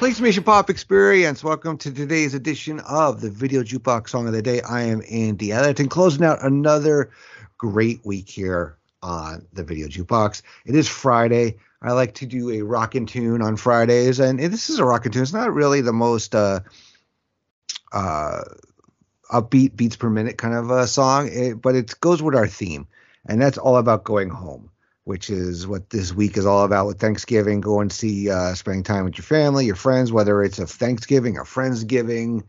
PlayStation Pop Experience. Welcome to today's edition of the Video Jukebox Song of the Day. I am Andy Atherton, closing out another great week here on the Video Jukebox. It is Friday. I like to do a rockin' tune on Fridays, and this is a rockin' tune. It's not really the most uh, uh, upbeat beats per minute kind of a song, it, but it goes with our theme, and that's all about going home, which is what this week is all about with Thanksgiving. Go and see, uh, spending time with your family, your friends, whether it's a Thanksgiving, a Friendsgiving,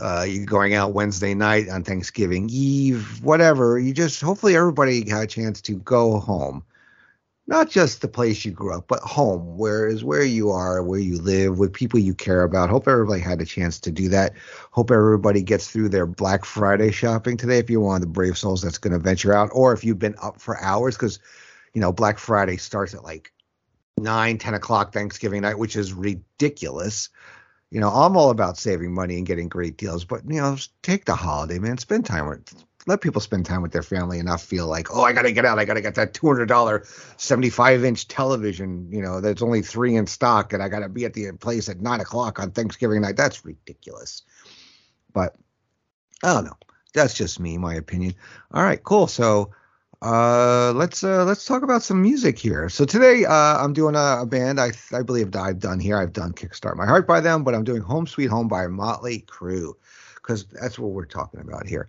uh, you're going out Wednesday night on Thanksgiving Eve, whatever. You just hopefully everybody got a chance to go home not just the place you grew up, but home, where is where you are, where you live, with people you care about. Hope everybody had a chance to do that. Hope everybody gets through their Black Friday shopping today. If you're one of the brave souls that's going to venture out, or if you've been up for hours, because you know Black Friday starts at like nine, ten o'clock Thanksgiving night, which is ridiculous. You know, I'm all about saving money and getting great deals, but you know, take the holiday, man. Spend time with let people spend time with their family and not feel like, oh, I got to get out. I got to get that $200 75 inch television, you know, that's only three in stock and I got to be at the place at nine o'clock on Thanksgiving night. That's ridiculous. But I don't know. That's just me, my opinion. All right, cool. So uh, let's uh, let's talk about some music here. So today uh, I'm doing a, a, band I I believe I've done here. I've done Kickstart My Heart by them, but I'm doing Home Sweet Home by Motley Crue because that's what we're talking about here.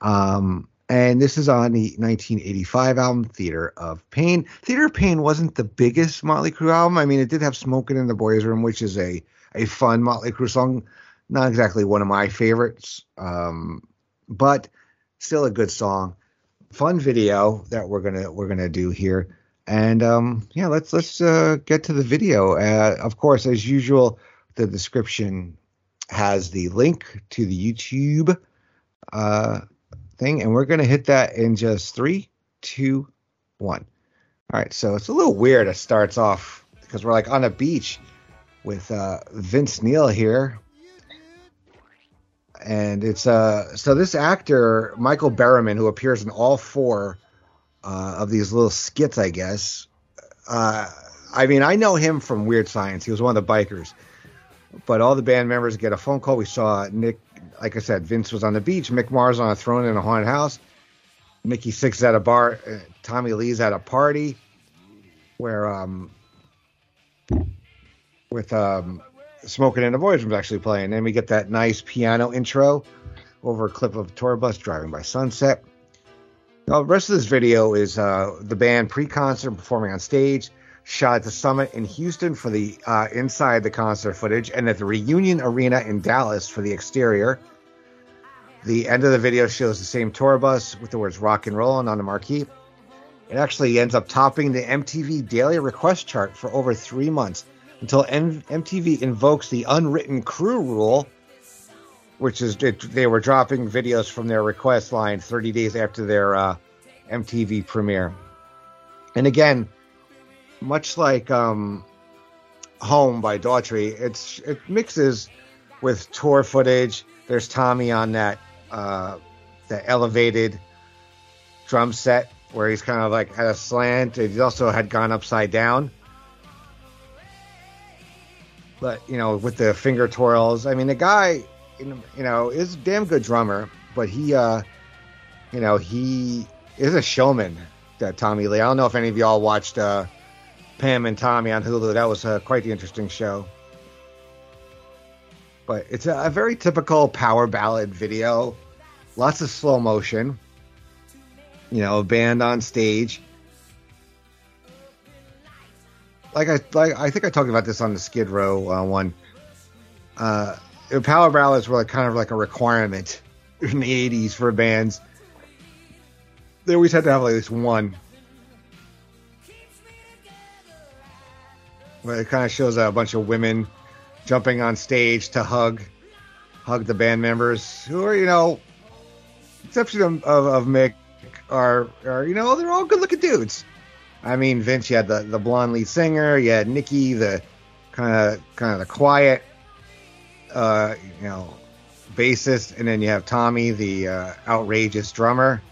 Um, and this is on the 1985 album Theater of Pain. Theater of Pain wasn't the biggest Motley Crue album. I mean, it did have "Smoking in the Boys' Room," which is a a fun Motley Crue song. Not exactly one of my favorites, um, but still a good song. Fun video that we're gonna we're gonna do here, and um, yeah, let's let's uh, get to the video. Uh, of course, as usual, the description has the link to the YouTube uh, thing, and we're to hit that in just three, two, one. All right, so it's a little weird. It starts off because we're like on a beach with uh, Vince Neil here, and it's uh so this actor Michael Berryman who appears in all four uh, of these little skits, I guess. Uh, I mean, I know him from Weird Science. He was one of the bikers. But all the band members get a phone call. We saw Nick like I said, Vince was on the beach, Mick Mars on a throne in a haunted house, Nikki Sixx at a bar, uh, Tommy Lee's at a party, where um, with um, Smoking in the Boys was actually playing. And we get that nice piano intro over a clip of a tour bus driving by sunset. Now, the rest of this video is uh, the band pre-concert performing on stage shot at the Summit in Houston for the uh, inside the concert footage, and at the Reunion Arena in Dallas for the exterior. The end of the video shows the same tour bus with the words rock and roll on the marquee. It actually ends up topping the MTV daily request chart for over three months until M- MTV invokes the unwritten Crue rule, which is it, they were dropping videos from their request line 30 days after their uh, MTV premiere. And again, much like um, Home by Daughtry, it's it mixes with tour footage. There's Tommy on that uh, the elevated drum set where he's kind of like at a slant. He also had gone upside down. But you know, with the finger twirls, I mean, the guy, you know, is a damn good drummer. But he, uh, you know, he is a showman. That Tommy Lee. I don't know if any of y'all watched uh, Pam and Tommy on Hulu. That was uh, quite the interesting show. But it's a, a, very typical power ballad video. Lots of slow motion. You know, a band on stage. Like I like I think I talked about this on the Skid Row uh, one. Uh, power ballads were like kind of like a requirement in the '80s for bands. They always had to have like this one But it kind of shows a bunch of women jumping on stage to hug hug the band members who are, you know, exception of, of, of Mick, are, are, you know, they're all good looking dudes. I mean, Vince, you had the, the blonde lead singer, you had Nikki, the kind of kind of the quiet, uh, you know, bassist, and then you have Tommy, the uh, outrageous drummer.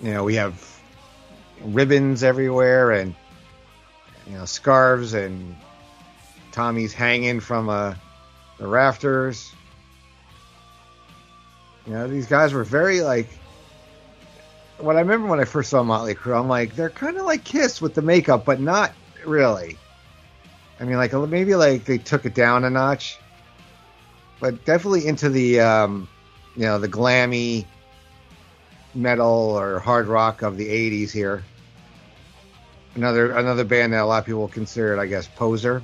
You know, we have ribbons everywhere and you know scarves and Tommy's hanging from uh, the rafters. You know, these guys were very like. What I remember when I first saw Motley Crue, I'm like, they're kind of like Kiss with the makeup, but not really. I mean, like maybe like they took it down a notch, but definitely into the um, you know the glammy metal or hard rock of the '80s here. Another another band that a lot of people considered, I guess, poser,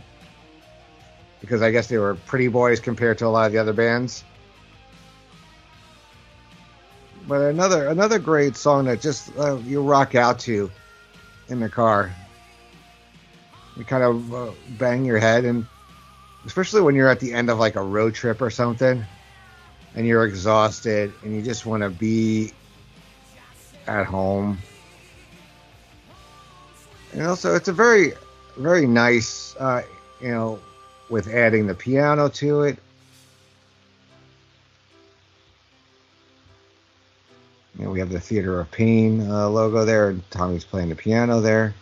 because I guess they were pretty boys compared to a lot of the other bands. But another another great song that just uh, you rock out to in the car. You kind of uh, bang your head, and especially when you're at the end of like a road trip or something, and you're exhausted, and you just want to be at home. And also, it's a very, very nice, uh, you know, with adding the piano to it. You know, we have the Theater of Pain uh, logo there, and Tommy's playing the piano there.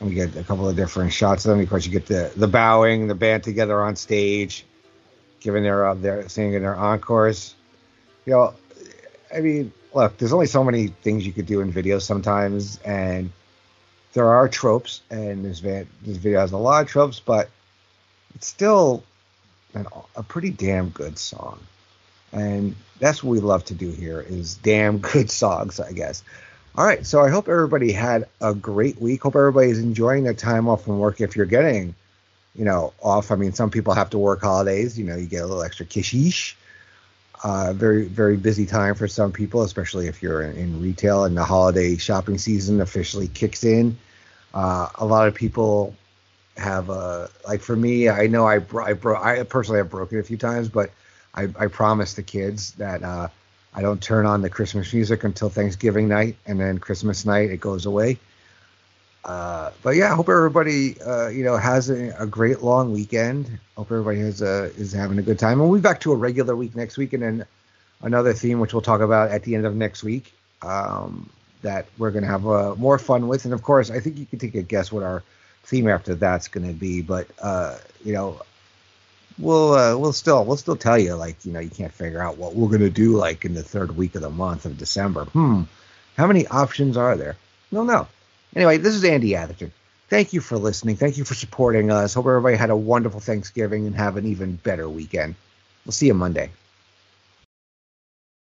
And we get a couple of different shots of them. Of course, you get the the bowing, the band together on stage, giving their uh, their singing their encores. You know, I mean, look, there's only so many things you could do in videos sometimes, and there are tropes, and this, van, this video has a lot of tropes, but it's still an, a pretty damn good song. And that's what we love to do here is damn good songs, I guess. All right, so I hope everybody had a great week. Hope everybody's enjoying their time off from work if you're getting, you know, off. I mean, some people have to work holidays, you know, you get a little extra kishish. Uh, very, very busy time for some people, especially if you're in, in retail and the holiday shopping season officially kicks in. Uh, a lot of people have a like for me i know i i, I personally have broken a few times but i i promise the kids that uh i don't turn on the christmas music until thanksgiving night and then christmas night it goes away. Uh but yeah i hope everybody uh you know has a, a great long weekend. Hope everybody has a is having a good time. And we'll be back to a regular week next week and then another theme which we'll talk about at the end of next week um that we're going to have uh, more fun with. And of course i think you can take a guess what our theme after that's going to be. But uh, you know, we'll uh, we'll still we'll still tell you like you know you can't figure out what we're going to do like in the third week of the month of December. Hmm, how many options are there? No, no. Anyway, this is Andy Atherton. Thank you for listening. Thank you for supporting us. Hope everybody had a wonderful Thanksgiving and have an even better weekend. We'll see you Monday.